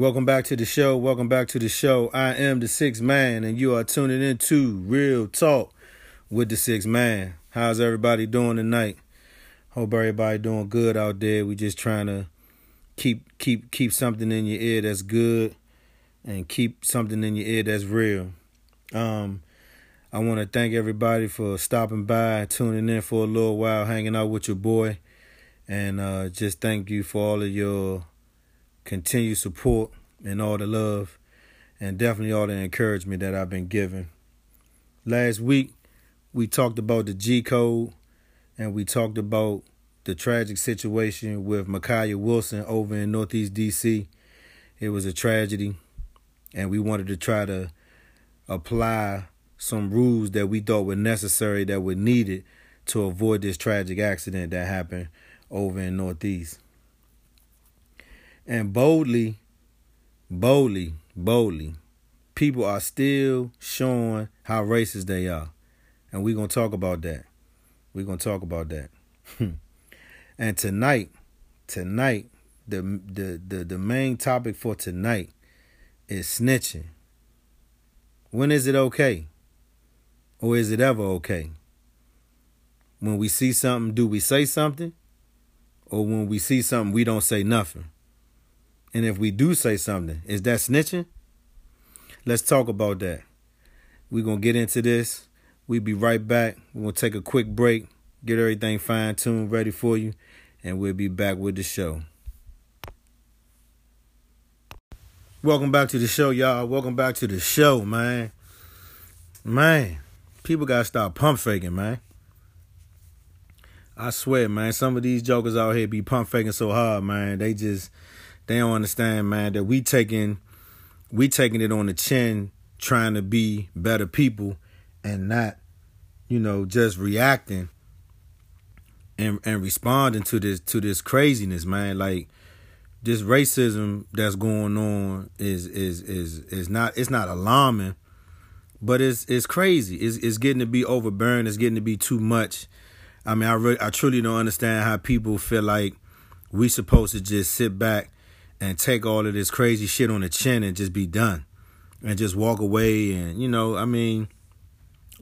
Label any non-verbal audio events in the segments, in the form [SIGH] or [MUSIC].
Welcome back to the show. Welcome back to the show. I am the Six man, and you are tuning in to Real Talk with the Six man. How's everybody doing tonight? Hope everybody doing good out there. We just trying to keep keep keep something in your ear that's good, and keep something in your ear that's real. Um, I want to thank everybody for stopping by, tuning in for a little while, hanging out with your boy, and uh, just thank you for all of your continued support and all the love, and definitely all the encouragement that I've been given. Last week, we talked about the G code, and we talked about the tragic situation with Makiyah Wilson over in Northeast DC. It was a tragedy, and we wanted to try to apply some rules that we thought were necessary that were needed to avoid this tragic accident that happened over in Northeast. And boldly, boldly, boldly, people are still showing how racist they are. And we're going to talk about that. We're going to talk about that. [LAUGHS] and tonight, tonight, the, the the the main topic for tonight is snitching. When is it okay? Or is it ever okay? When we see something, do we say something? Or when we see something, we don't say nothing? And if we do say something, is that snitching? Let's talk about that. We're going to get into this. We'll be right back. We're going to take a quick break, get everything fine tuned, ready for you, and we'll be back with the show. Welcome back to the show, y'all. Welcome back to the show, man. Man, people gotta stop pump faking, man. I swear, man, some of these jokers out here be pump faking so hard, man. They just they don't understand, man, that we taking we taking it on the chin trying to be better people and not, you know, just reacting and and responding to this to this craziness, man. Like this racism that's going on is is is is not it's not alarming but it's it's crazy. It's it's getting to be overbearing. It's getting to be too much. I mean, I really, I truly don't understand how people feel like we supposed to just sit back and take all of this crazy shit on the chin and just be done and just walk away. And you know, I mean,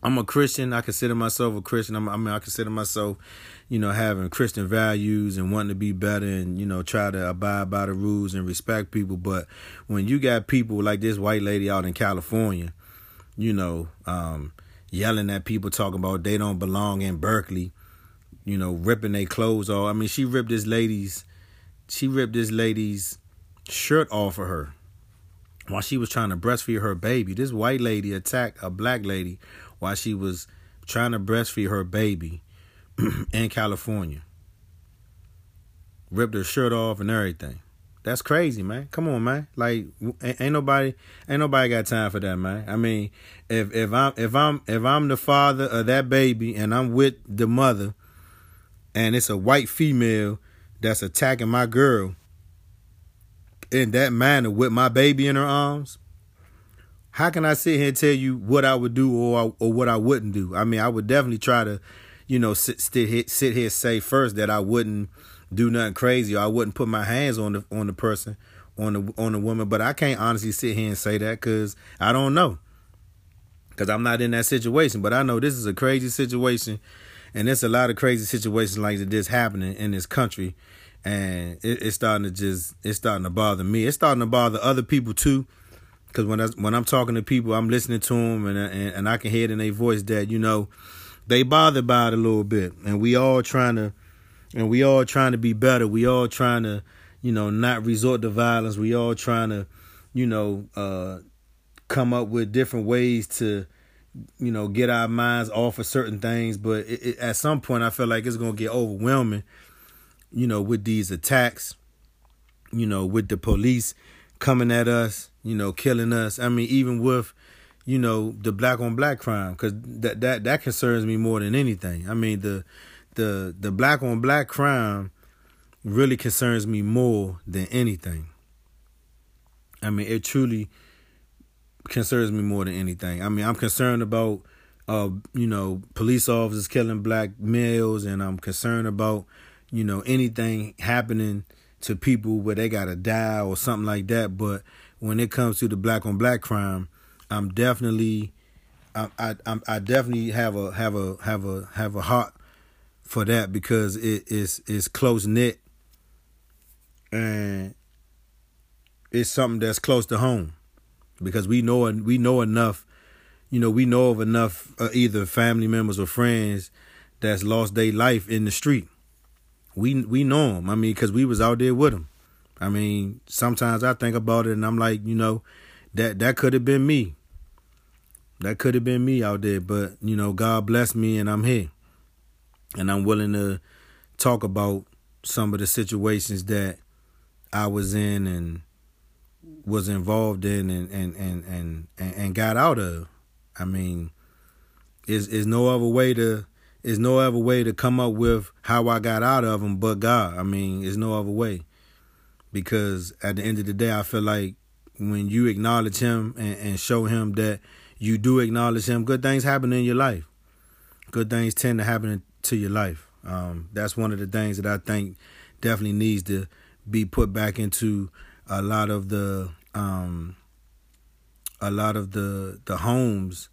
I'm a Christian. I consider myself a Christian. I'm, I mean, I consider myself, you know, having Christian values and wanting to be better and you know try to abide by the rules and respect people. But when you got people like this white lady out in California you know, um, yelling at people talking about they don't belong in Berkeley, you know, ripping their clothes off. I mean, she ripped this lady's she ripped this lady's shirt off of her while she was trying to breastfeed her baby. This white lady attacked a black lady while she was trying to breastfeed her baby [CLEARS THROAT] in California. Ripped her shirt off and everything. That's crazy, man. Come on, man. Like ain't nobody ain't nobody got time for that, man. I mean, if if I'm if I'm if I'm the father of that baby and I'm with the mother and it's a white female that's attacking my girl in that manner with my baby in her arms, how can I sit here and tell you what I would do or or what I wouldn't do? I mean, I would definitely try to, you know, sit sit here, sit here say first that I wouldn't do nothing crazy or I wouldn't put my hands on the on the person on the on the woman. But I can't honestly sit here and say that because I don't know because I'm not in that situation. But I know this is a crazy situation, and there's a lot of crazy situations like this happening in this country, and it, it's starting to just it's starting to bother me. It's starting to bother other people too. Because when I, when I'm talking to people, I'm listening to them, and, and and I can hear it in their voice that you know they bothered by it a little bit, and we all trying to and we all trying to be better. We all trying to, you know, not resort to violence. We all trying to, you know, uh, come up with different ways to, you know, get our minds off of certain things. But it, it, at some point, I feel like it's gonna get overwhelming, you know, with these attacks, you know, with the police coming at us, you know, killing us. I mean, even with you know the black on black crime because that that that concerns me more than anything. I mean the the the black on black crime really concerns me more than anything. I mean, it truly concerns me more than anything. I mean, I'm concerned about uh, you know, police officers killing black males and I'm concerned about, you know, anything happening to people where they gotta die or something like that. But when it comes to the black on black crime, I'm definitely, I, I, I definitely have a have a have a have a heart for that because it is is close knit and it's something that's close to home because we know we know enough you know we know of enough uh, either family members or friends that's lost their life in the street we we know them i mean because we was out there with them i mean sometimes i think about it and i'm like you know that that could have been me. That could have been me out there but you know god bless me and i'm here. And i'm willing to talk about some of the situations that i was in and was involved in and and and and and, got out of. I mean, is is no other way to is no other way to come up with how I got out of them but God. I mean, there's no other way. Because at the end of the day, I feel like when you acknowledge him and, and show him that you do acknowledge him, good things happen in your life. Good things tend to happen to your life. Um, that's one of the things that I think definitely needs to be put back into a lot of the um, a lot of the the homes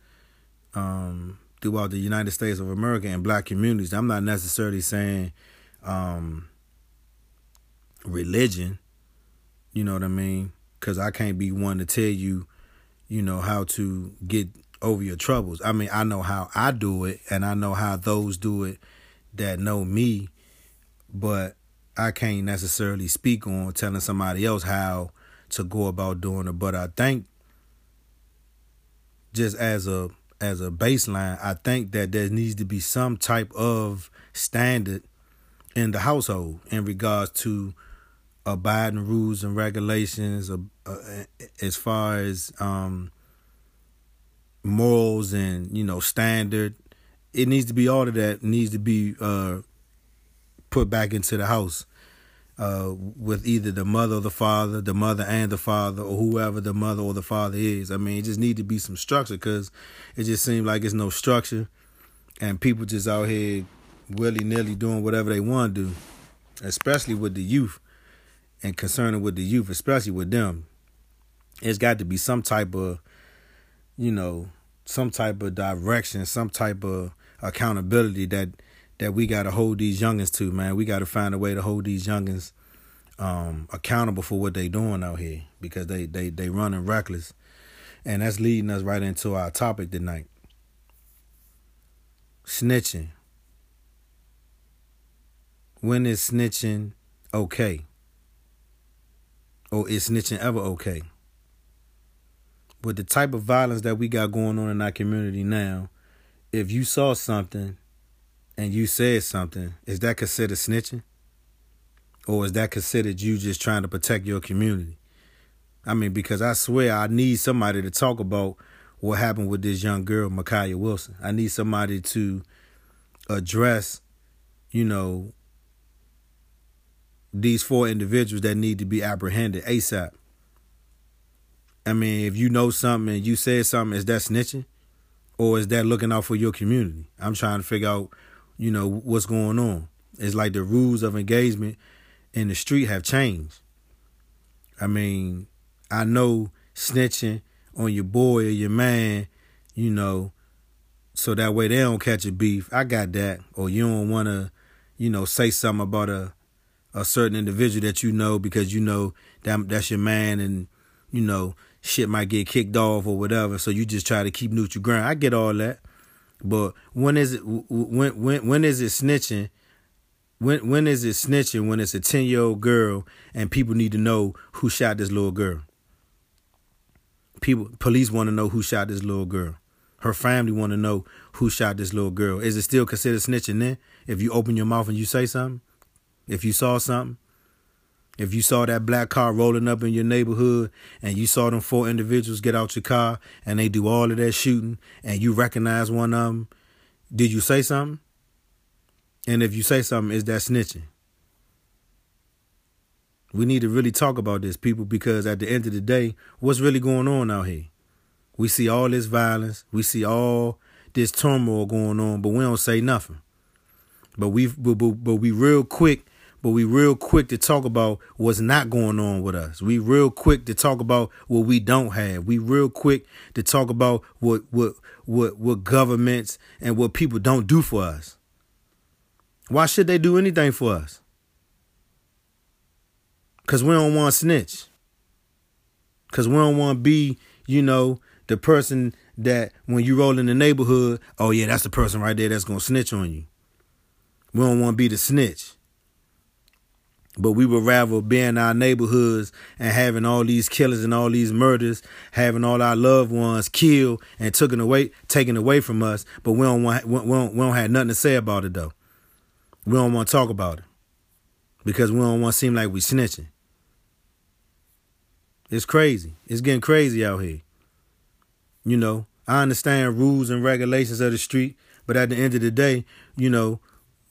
um, throughout the United States of America and black communities. I'm not necessarily saying um, religion, you know what I mean? Because I can't be one to tell you, you know, how to get over your troubles. I mean, I know how I do it, and I know how those do it that know me, but I can't necessarily speak on telling somebody else how to go about doing it. But I think just as a as a baseline, I think that there needs to be some type of standard in the household in regards to abiding rules and regulations uh, uh, as far as um, morals and you know standard. It needs to be all of that needs to be uh, put back into the house uh, with either the mother or the father, the mother and the father, or whoever the mother or the father is. I mean, it just need to be some structure because it just seems like it's no structure, and people just out here willy nilly doing whatever they want to do, especially with the youth and concerning with the youth, especially with them. It's got to be some type of, you know, some type of direction, some type of accountability that that we got to hold these youngins to, man. We got to find a way to hold these youngins um, accountable for what they doing out here because they they they running reckless, and that's leading us right into our topic tonight. Snitching. When is snitching okay? Or is snitching ever okay? With the type of violence that we got going on in our community now, if you saw something and you said something, is that considered snitching? Or is that considered you just trying to protect your community? I mean, because I swear I need somebody to talk about what happened with this young girl, Makiyah Wilson. I need somebody to address, you know, these four individuals that need to be apprehended ASAP. I mean, if you know something and you said something, is that snitching? Or is that looking out for your community? I'm trying to figure out you know, what's going on. It's like the rules of engagement in the street have changed. I mean, I know snitching on your boy or your man, you know, so that way they don't catch a beef. I got that. Or you don't want to, you know, say something about a a certain individual that you know because you know that that's your man and you know shit might get kicked off or whatever. So you just try to keep neutral ground. I get all that. But when is it when when when is it snitching? When when is it snitching when it's a 10-year-old girl and people need to know who shot this little girl? People police want to know who shot this little girl. Her family want to know who shot this little girl. Is it still considered snitching then if you open your mouth and you say something? If you saw something? If you saw that black car rolling up in your neighborhood and you saw them four individuals get out your car and they do all of that shooting and you recognize one of them, did you say something? And if you say something, is that snitching? We need to really talk about this, people, because at the end of the day, what's really going on out here? We see all this violence, we see all this turmoil going on, but we don't say nothing. But we but, but, but we real quick but we real quick to talk about what's not going on with us. We real quick to talk about what we don't have. We real quick to talk about what what what what governments and what people don't do for us. Why should they do anything for us? Cause we don't want to snitch. Cause we don't want to be, you know, the person that when you roll in the neighborhood, oh yeah, that's the person right there that's gonna snitch on you. We don't want to be the snitch. But we would rather be in our neighborhoods and having all these killers and all these murders, having all our loved ones killed and taken away, taken away from us. But we don't want, we don't, we don't have nothing to say about it though. We don't want to talk about it because we don't want to seem like we snitching. It's crazy. It's getting crazy out here. You know, I understand rules and regulations of the street, but at the end of the day, you know,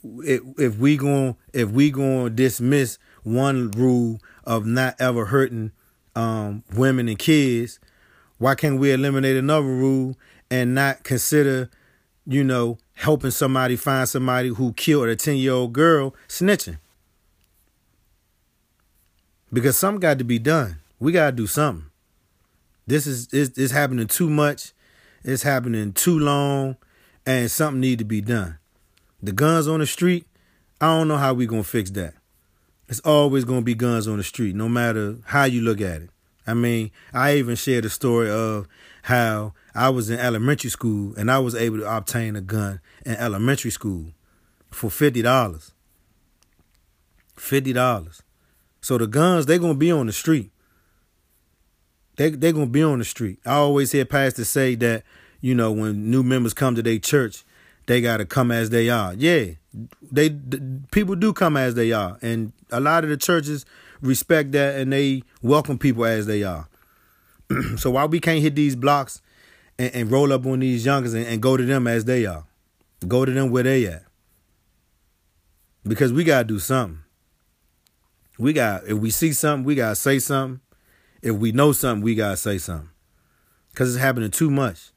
if, we going if we going to dismiss one rule of not ever hurting um, women and kids, why can't we eliminate another rule and not consider, you know, helping somebody find somebody who killed a 10 year old girl snitching? Because something got to be done. We got to do something. This is it's, it's happening too much. It's happening too long, and something need to be done. The guns on the street, I don't know how we gonna fix that. It's always gonna be guns on the street, no matter how you look at it. I mean, I even shared a story of how I was in elementary school and I was able to obtain a gun in elementary school for fifty dollars. Fifty dollars. So the guns, they're gonna be on the street. They they're gonna be on the street. I always hear pastors say that, you know, when new members come to their church, they got to come as they are. Yeah, they the, people do come as they are, and a lot of the churches respect that and they welcome people as they are. [CLEARS THROAT] so why we can't hit these blocks and, and roll up on these youngers and, and, go to them as they are, go to them where they at, because we gotta do something. We got if we see something, we gotta say something. If we know something, we gotta say something, because it's happening too much.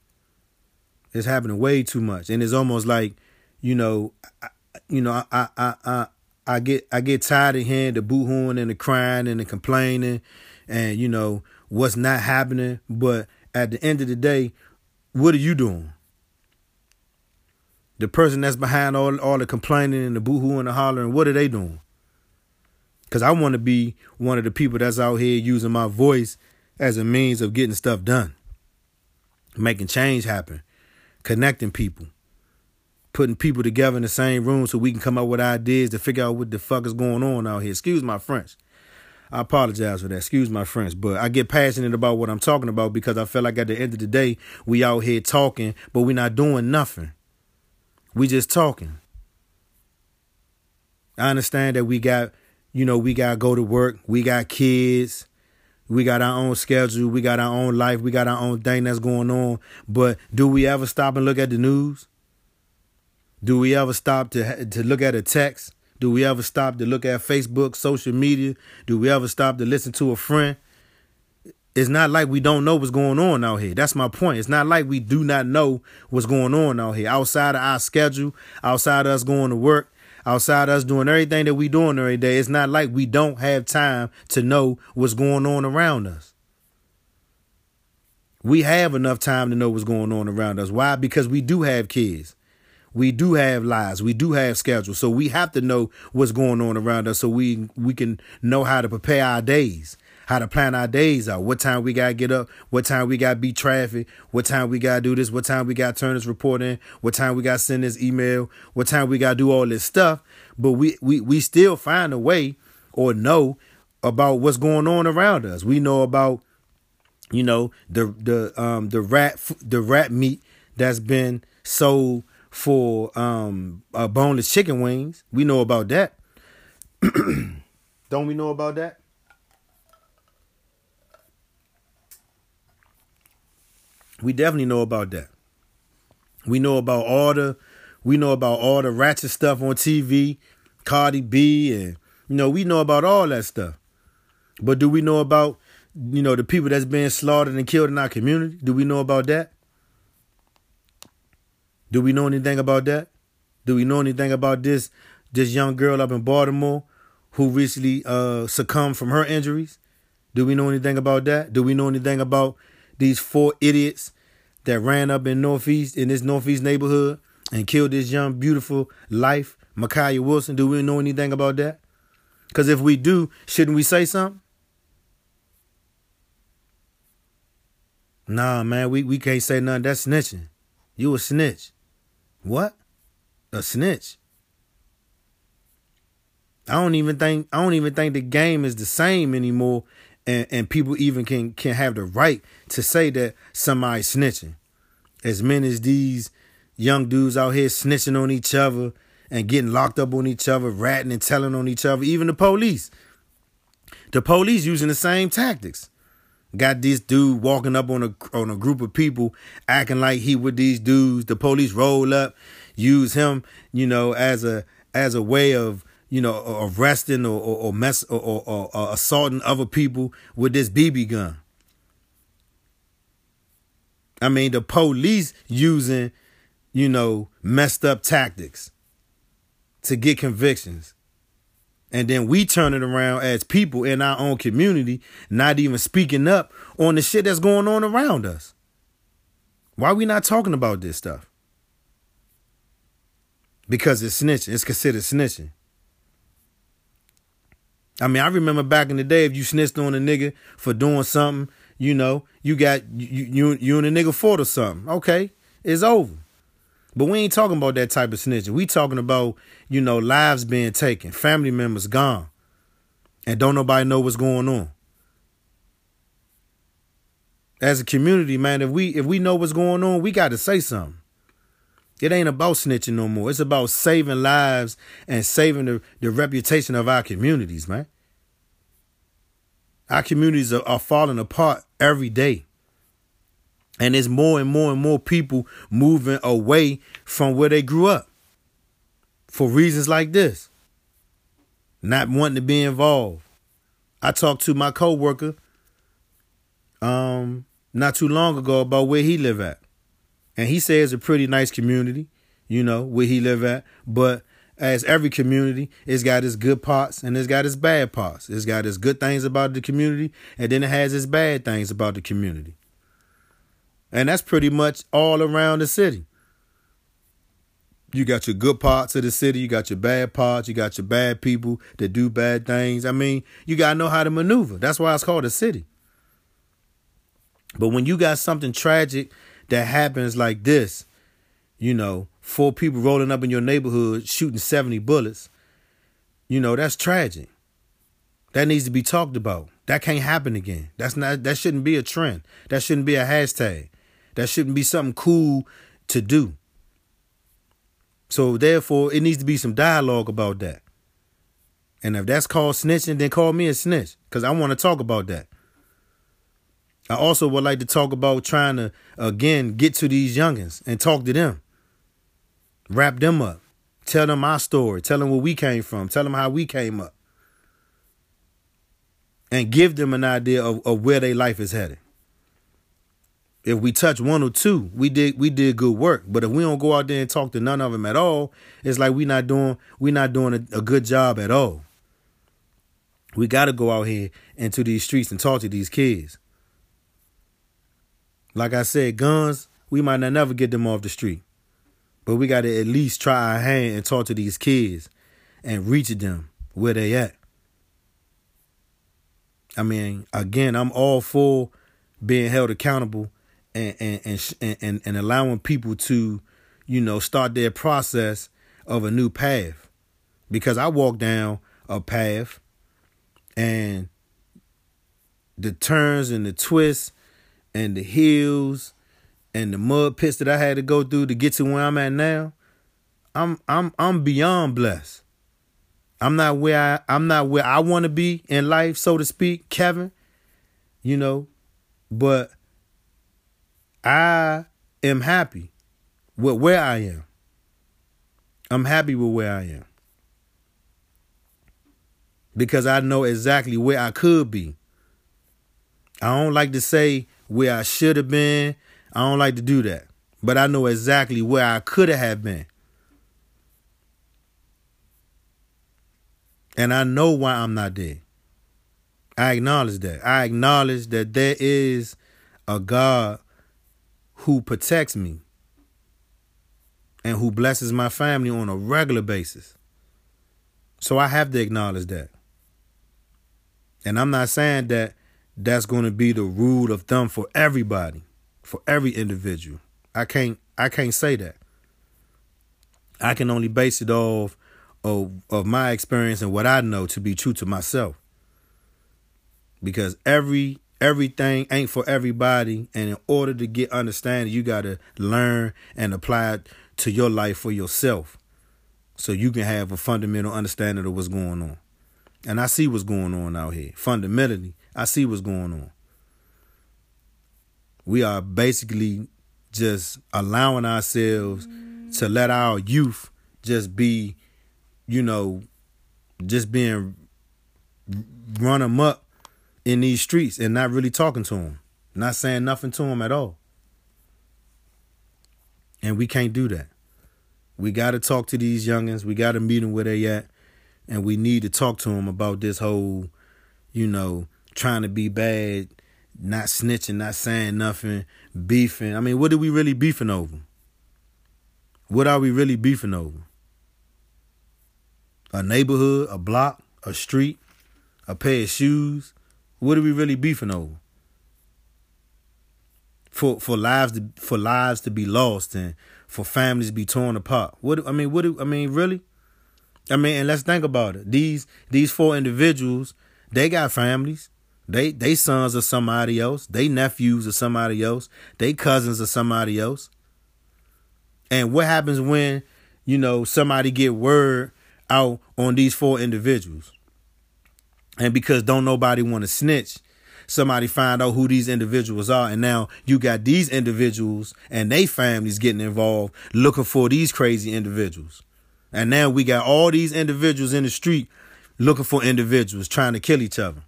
It's happening way too much, and it's almost like, you know, I, you know, I, I, I, I get, I get tired of hearing the boohooing and the crying and the complaining, and you know what's not happening. But at the end of the day, what are you doing? The person that's behind all all the complaining and the boohoo and the hollering, what are they doing? Because I want to be one of the people that's out here using my voice as a means of getting stuff done, making change happen connecting people, putting people together in the same room so we can come up with ideas to figure out what the fuck is going on out here. Excuse my French. I apologize for that. Excuse my French, but I get passionate about what I'm talking about because I feel like at the end of the day, we out here talking, but we're not doing nothing. We just talking. I understand that we got, you know, we got to go to work. We got kids. We got our own schedule. We got our own life. We got our own thing that's going on. But do we ever stop and look at the news? Do we ever stop to to look at a text? Do we ever stop to look at Facebook, social media? Do we ever stop to listen to a friend? It's not like we don't know what's going on out here. That's my point. It's not like we do not know what's going on out here. Outside of our schedule, outside of us going to work, outside us doing everything that we doing every day, it's not like we don't have time to know what's going on around us. We have enough time to know what's going on around us. Why? Because we do have kids. We do have lives. We do have schedules. So we have to know what's going on around us so we we can know how to prepare our days how to plan our days out. What time we gotta get up, what time we gotta beat traffic, what time we gotta do this, what time we gotta turn this report in, what time we gotta send this email, what time we gotta do all this stuff. But we we we still find a way or know about what's going on around us. We know about you know the the um the rat the rat meat that's been sold for um uh, boneless chicken wings. We know about that. [CLEARS THROAT] Don't we know about that? We definitely know about that. We know about all the we know about all the ratchet stuff on TV, Cardi B and you know, we know about all that stuff. But do we know about you know the people that's being slaughtered and killed in our community? Do we know about that? Do we know anything about that? Do we know anything about this this young girl up in Baltimore who recently uh, succumbed from her injuries? Do we know anything about that? Do we know anything about these four idiots that ran up in Northeast in this Northeast neighborhood and killed this young, beautiful life, Makiyah Wilson? Do we know anything about that? Because if we do, shouldn't we say something? Nah, man, we, we can't say nothing. That's snitching. You a snitch. What? A snitch. I don't even think I don't even think the game is the same anymore and, and people even can can have the right to say that somebody's snitching. As many as these young dudes out here snitching on each other and getting locked up on each other, ratting and telling on each other, even the police. The police using the same tactics. Got this dude walking up on a on a group of people acting like he with these dudes. The police roll up, use him, you know, as a as a way of you know arresting or or, or mess or, or, or assaulting other people with this BB gun. I mean, the police using, you know, messed up tactics to get convictions. And then we turn it around as people in our own community, not even speaking up on the shit that's going on around us. Why are we not talking about this stuff? Because it's snitching. It's considered snitching. I mean, I remember back in the day, if you snitched on a nigga for doing something, you know, you got you you, you and a nigga fought or something. Okay, it's over. But we ain't talking about that type of snitching. We talking about, you know, lives being taken, family members gone, and don't nobody know what's going on. As a community, man, if we if we know what's going on, we got to say something. It ain't about snitching no more. It's about saving lives and saving the, the reputation of our communities, man. Our communities are, are falling apart every day. And there's more and more and more people moving away from where they grew up for reasons like this. Not wanting to be involved. I talked to my coworker um not too long ago about where he live at. And he says it's a pretty nice community, you know, where he live at, but as every community, it's got its good parts and it's got its bad parts. It's got its good things about the community, and then it has its bad things about the community. And that's pretty much all around the city. You got your good parts of the city, you got your bad parts, you got your bad people that do bad things. I mean, you got to know how to maneuver. That's why it's called a city. But when you got something tragic that happens like this, you know, four people rolling up in your neighborhood shooting 70 bullets, you know, that's tragic. That needs to be talked about. That can't happen again. That's not that shouldn't be a trend. That shouldn't be a hashtag. That shouldn't be something cool to do. So therefore, it needs to be some dialogue about that. And if that's called snitching, then call me a snitch because I want to talk about that. I also would like to talk about trying to again get to these youngins and talk to them, wrap them up, tell them my story, tell them where we came from, tell them how we came up, and give them an idea of, of where their life is headed if we touch one or two, we did we did good work. But if we don't go out there and talk to none of them at all, it's like we not doing we not doing a, a good job at all. We got to go out here into these streets and talk to these kids. Like I said, guns we might not never get them off the street, but we got to at least try our hand and talk to these kids and reach them where they at. I mean, again, I'm all for being held accountable and and and and, and allowing people to, you know, start their process of a new path. Because I walked down a path and the turns and the twists and the hills and the mud pits that I had to go through to get to where I'm at now, I'm I'm I'm beyond blessed. I'm not where I I'm not where I want to be in life, so to speak, Kevin. You know, but I am happy with where I am. I'm happy with where I am. Because I know exactly where I could be. I don't like to say where I should have been. I don't like to do that. But I know exactly where I could have been. And I know why I'm not there. I acknowledge that. I acknowledge that there is a God who protects me and who blesses my family on a regular basis. So I have to acknowledge that. And I'm not saying that that's going to be the rule of thumb for everybody, for every individual. I can't I can't say that. I can only base it off of of my experience and what I know to be true to myself. Because every everything ain't for everybody and in order to get understanding you got to learn and apply it to your life for yourself so you can have a fundamental understanding of what's going on and i see what's going on out here fundamentally i see what's going on we are basically just allowing ourselves to let our youth just be you know just being run them up in these streets and not really talking to them, not saying nothing to them at all. And we can't do that. We got to talk to these youngins. We got to meet them where they at, and we need to talk to them about this whole, you know, trying to be bad, not snitching, not saying nothing, beefing. I mean, what are we really beefing over? What are we really beefing over? A neighborhood, a block, a street, a pair of shoes, what are we really beefing over? For for lives to for lives to be lost and for families to be torn apart. What I mean, what do, I mean, really? I mean, and let's think about it. These these four individuals, they got families. They they sons of somebody else. They nephews of somebody else. They cousins of somebody else. And what happens when, you know, somebody get word out on these four individuals? And because don't nobody want to snitch, somebody find out who these individuals are. And now you got these individuals and they families getting involved looking for these crazy individuals. And now we got all these individuals in the street looking for individuals trying to kill each other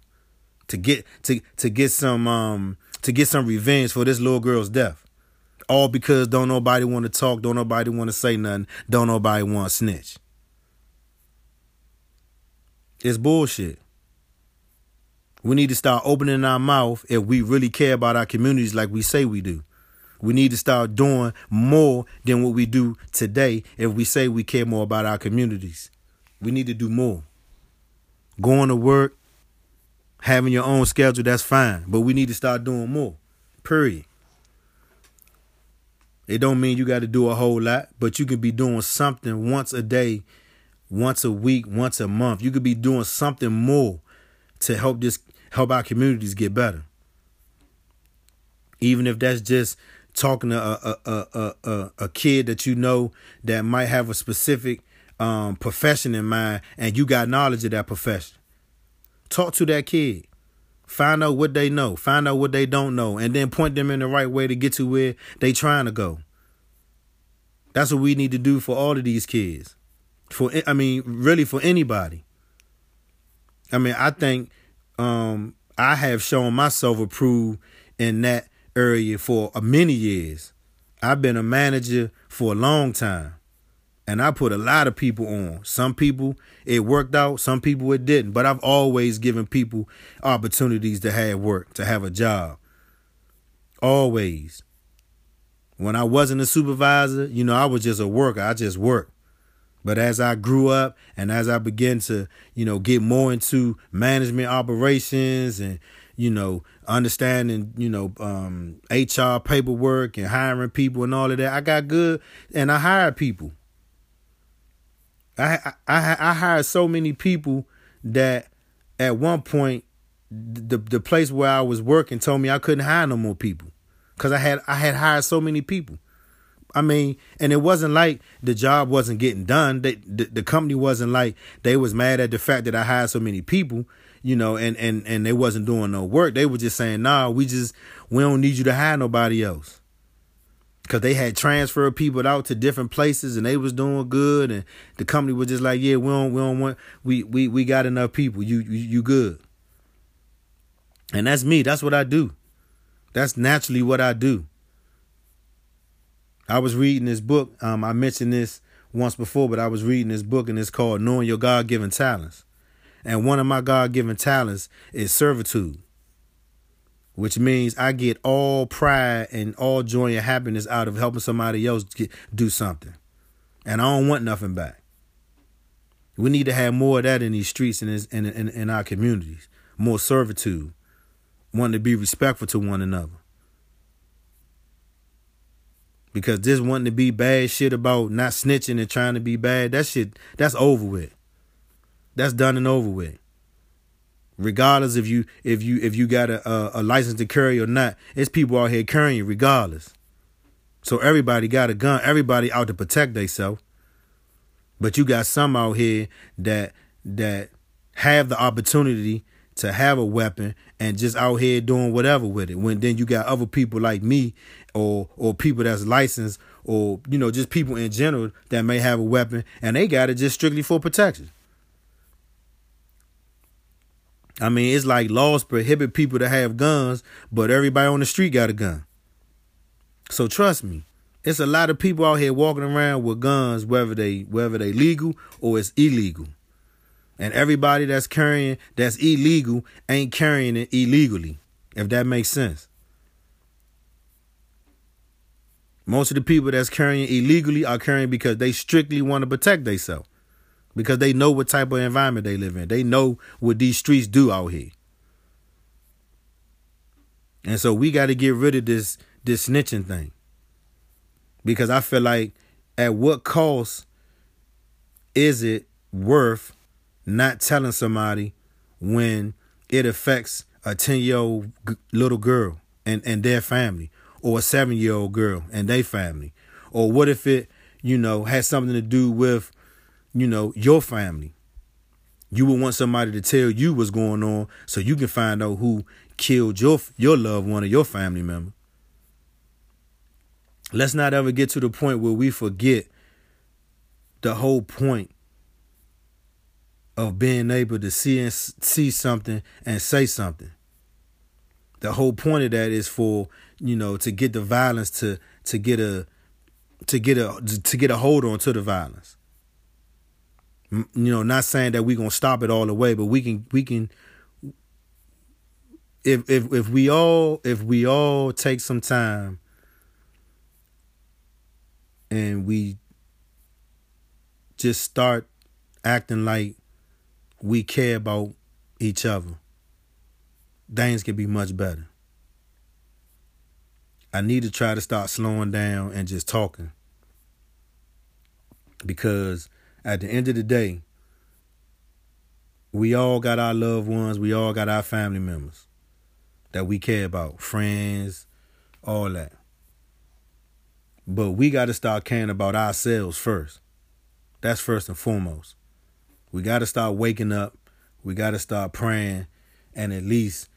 to get to to get some um to get some revenge for this little girl's death. All because don't nobody want to talk, don't nobody want to say nothing, don't nobody want to snitch. It's bullshit. We need to start opening our mouth if we really care about our communities like we say we do. We need to start doing more than what we do today if we say we care more about our communities. We need to do more. Going to work, having your own schedule, that's fine. But we need to start doing more. Period. It don't mean you got to do a whole lot, but you could be doing something once a day, once a week, once a month. You could be doing something more to help this help our communities get better. Even if that's just talking to a a a a, a kid that you know that might have a specific um, profession in mind, and you got knowledge of that profession. Talk to that kid. Find out what they know. Find out what they don't know, and then point them in the right way to get to where they trying to go. That's what we need to do for all of these kids. For I mean, really for anybody. I mean, I think um, I have shown myself approved in that area for many years. I've been a manager for a long time. And I put a lot of people on. Some people it worked out, some people it didn't. But I've always given people opportunities to have work, to have a job. Always. When I wasn't a supervisor, you know, I was just a worker. I just worked. But as I grew up and as I began to, you know, get more into management operations and, you know, understanding, you know, um, HR paperwork and hiring people and all of that, I got good and I hired people. I I I hired so many people that at one point the the place where I was working told me I couldn't hire no more people because I had I had hired so many people. I mean, and it wasn't like the job wasn't getting done. They, the, the company wasn't like they was mad at the fact that I hired so many people, you know, and and and they wasn't doing no work. They were just saying, "Nah, we just we don't need you to hire nobody else." Cause they had transferred people out to different places and they was doing good, and the company was just like, "Yeah, we don't we don't want we we we got enough people. You you, you good." And that's me. That's what I do. That's naturally what I do. I was reading this book. Um, I mentioned this once before, but I was reading this book and it's called Knowing Your God Given Talents. And one of my God given talents is servitude, which means I get all pride and all joy and happiness out of helping somebody else get, do something. And I don't want nothing back. We need to have more of that in these streets and in, in, in our communities. More servitude, wanting to be respectful to one another. Because this wanting to be bad shit about not snitching and trying to be bad, that shit, that's over with. That's done and over with. Regardless if you if you if you got a, a, a license to carry or not, it's people out here carrying regardless. So everybody got a gun. Everybody out to protect themselves. But you got some out here that that have the opportunity to have a weapon and just out here doing whatever with it. When then you got other people like me or or people that's licensed or you know just people in general that may have a weapon and they got it just strictly for protection. I mean, it's like laws prohibit people to have guns, but everybody on the street got a gun. So trust me, it's a lot of people out here walking around with guns, whether they whether they legal or it's illegal. And everybody that's carrying that's illegal ain't carrying it illegally, if that makes sense. Most of the people that's carrying illegally are carrying because they strictly want to protect themselves because they know what type of environment they live in. They know what these streets do out here. And so we got to get rid of this this snitching thing. Because I feel like at what cost is it worth not telling somebody when it affects a 10-year-old little girl and and their family or a 7-year-old girl and their family? Or what if it, you know, has something to do with you know, your family. You would want somebody to tell you what's going on so you can find out who killed your your loved one or your family member. Let's not ever get to the point where we forget the whole point of being able to see and see something and say something. The whole point of that is for, you know, to get the violence to to get a to get a to get a hold on to the violence you know, not saying that we're gonna stop it all the way, but we can we can if if if we all if we all take some time and we just start acting like we care about each other, things can be much better. I need to try to start slowing down and just talking because at the end of the day, we all got our loved ones, we all got our family members that we care about, friends, all that. But we got to start caring about ourselves first. That's first and foremost. We got to start waking up. We got to start praying and at least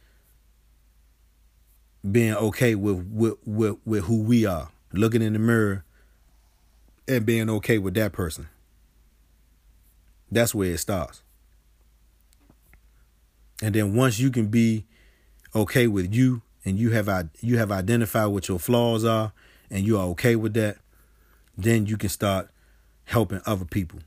being okay with, with, with, with who we are. Looking in the mirror and being okay with that person. That's where it starts. And then once you can be okay with you and you have you have identified what your flaws are and you are okay with that, then you can start helping other people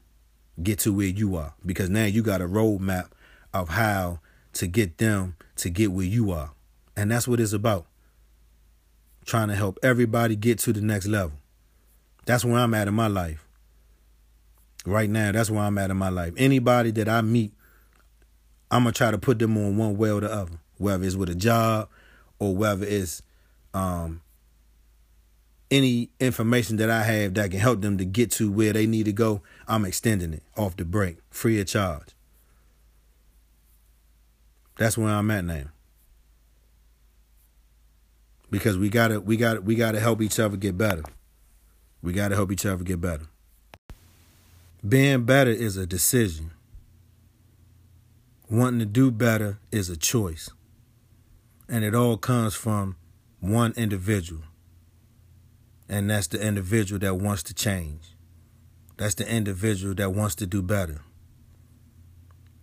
get to where you are because now you got a roadmap of how to get them to get where you are. And that's what it's about. Trying to help everybody get to the next level. That's where I'm at in my life. Right now, that's where I'm at in my life. Anybody that I meet, I'm gonna try to put them on one way or the other, whether it's with a job or whether it's um, any information that I have that can help them to get to where they need to go. I'm extending it off the break, free of charge. That's where I'm at now. Because we gotta, we gotta, we gotta help each other get better. We gotta help each other get better. Being better is a decision. Wanting to do better is a choice. And it all comes from one individual. And that's the individual that wants to change. That's the individual that wants to do better.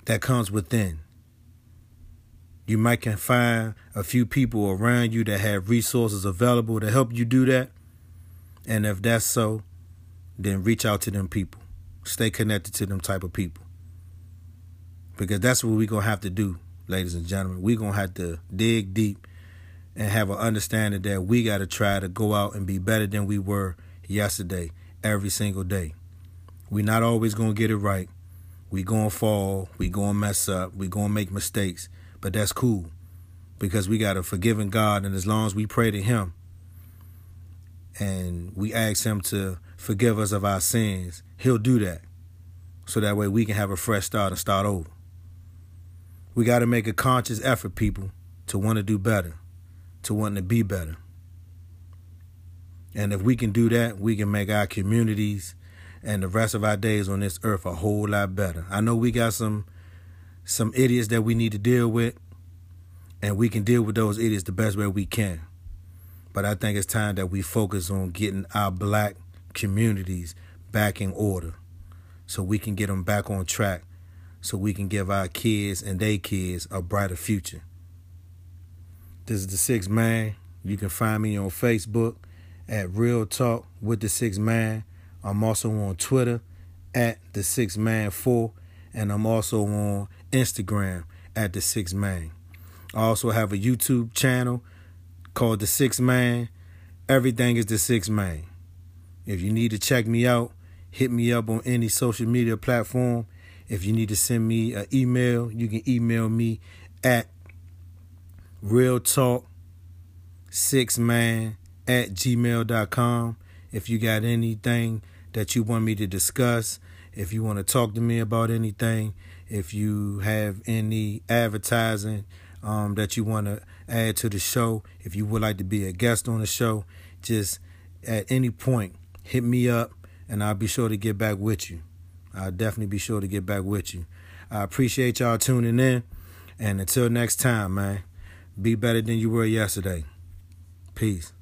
That comes within. You might can find a few people around you that have resources available to help you do that. And if that's so, then reach out to them people. Stay connected to them type of people. Because that's what we're going to have to do, ladies and gentlemen. We're going to have to dig deep and have an understanding that we got to try to go out and be better than we were yesterday, every single day. We're not always going to get it right. We're going to fall. We're going to mess up. We're going to make mistakes. But that's cool because we got a forgiving God. And as long as we pray to Him and we ask Him to forgive us of our sins, He'll do that. So that way we can have a fresh start and start over. We got to make a conscious effort, people, to want to do better, to want to be better. And if we can do that, we can make our communities and the rest of our days on this earth a whole lot better. I know we got some some idiots that we need to deal with, and we can deal with those idiots the best way we can. But I think it's time that we focus on getting our black communities back in order so we can get them back on track so we can give our kids and their kids a brighter future. This is the Six Man. You can find me on Facebook at Real Talk with the Six Man. I'm also on Twitter at the Six Man Four, and I'm also on Instagram at the Six Man. I also have a YouTube channel called the Six Man. Everything is the Six Man. If you need to check me out, hit me up on any social media platform. If you need to send me an email, you can email me at real talk six man at gmail.com. If you got anything that you want me to discuss, if you want to talk to me about anything, if you have any advertising um, that you want to add to the show, if you would like to be a guest on the show, just at any point, hit me up and I'll be sure to get back with you. I'll definitely be sure to get back with you. I appreciate y'all tuning in. And until next time, man, be better than you were yesterday. Peace.